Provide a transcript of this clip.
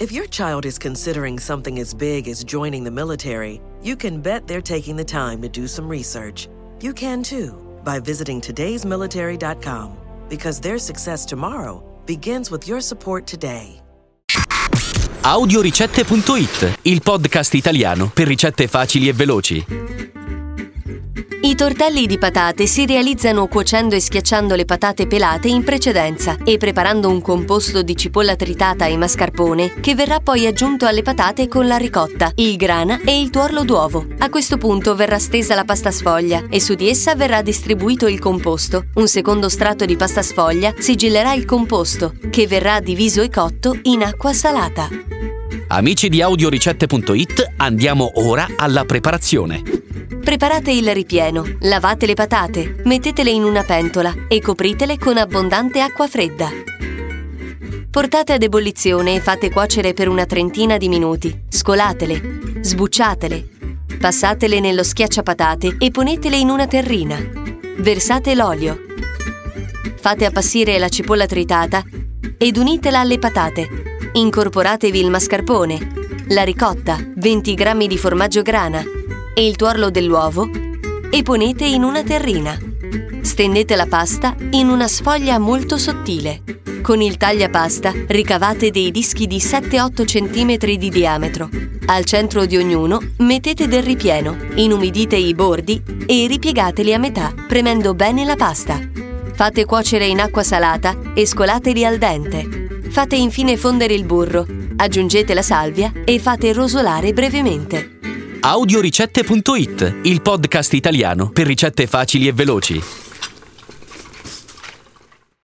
If your child is considering something as big as joining the military, you can bet they're taking the time to do some research. You can too by visiting today'smilitary.com because their success tomorrow begins with your support today. Audioricette.it, il podcast italiano per ricette facili e veloci. I tortelli di patate si realizzano cuocendo e schiacciando le patate pelate in precedenza e preparando un composto di cipolla tritata e mascarpone che verrà poi aggiunto alle patate con la ricotta, il grana e il tuorlo d'uovo. A questo punto verrà stesa la pasta sfoglia e su di essa verrà distribuito il composto. Un secondo strato di pasta sfoglia sigillerà il composto, che verrà diviso e cotto in acqua salata. Amici di audioricette.it, andiamo ora alla preparazione. Preparate il ripieno, lavate le patate, mettetele in una pentola e copritele con abbondante acqua fredda. Portate ad ebollizione e fate cuocere per una trentina di minuti. Scolatele, sbucciatele, passatele nello schiacciapatate e ponetele in una terrina. Versate l'olio. Fate appassire la cipolla tritata ed unitela alle patate. Incorporatevi il mascarpone, la ricotta, 20 g di formaggio grana e il tuorlo dell'uovo e ponete in una terrina. Stendete la pasta in una sfoglia molto sottile. Con il tagliapasta ricavate dei dischi di 7-8 cm di diametro. Al centro di ognuno mettete del ripieno, inumidite i bordi e ripiegateli a metà, premendo bene la pasta. Fate cuocere in acqua salata e scolateli al dente. Fate infine fondere il burro, aggiungete la salvia e fate rosolare brevemente. Audioricette.it, il podcast italiano per ricette facili e veloci.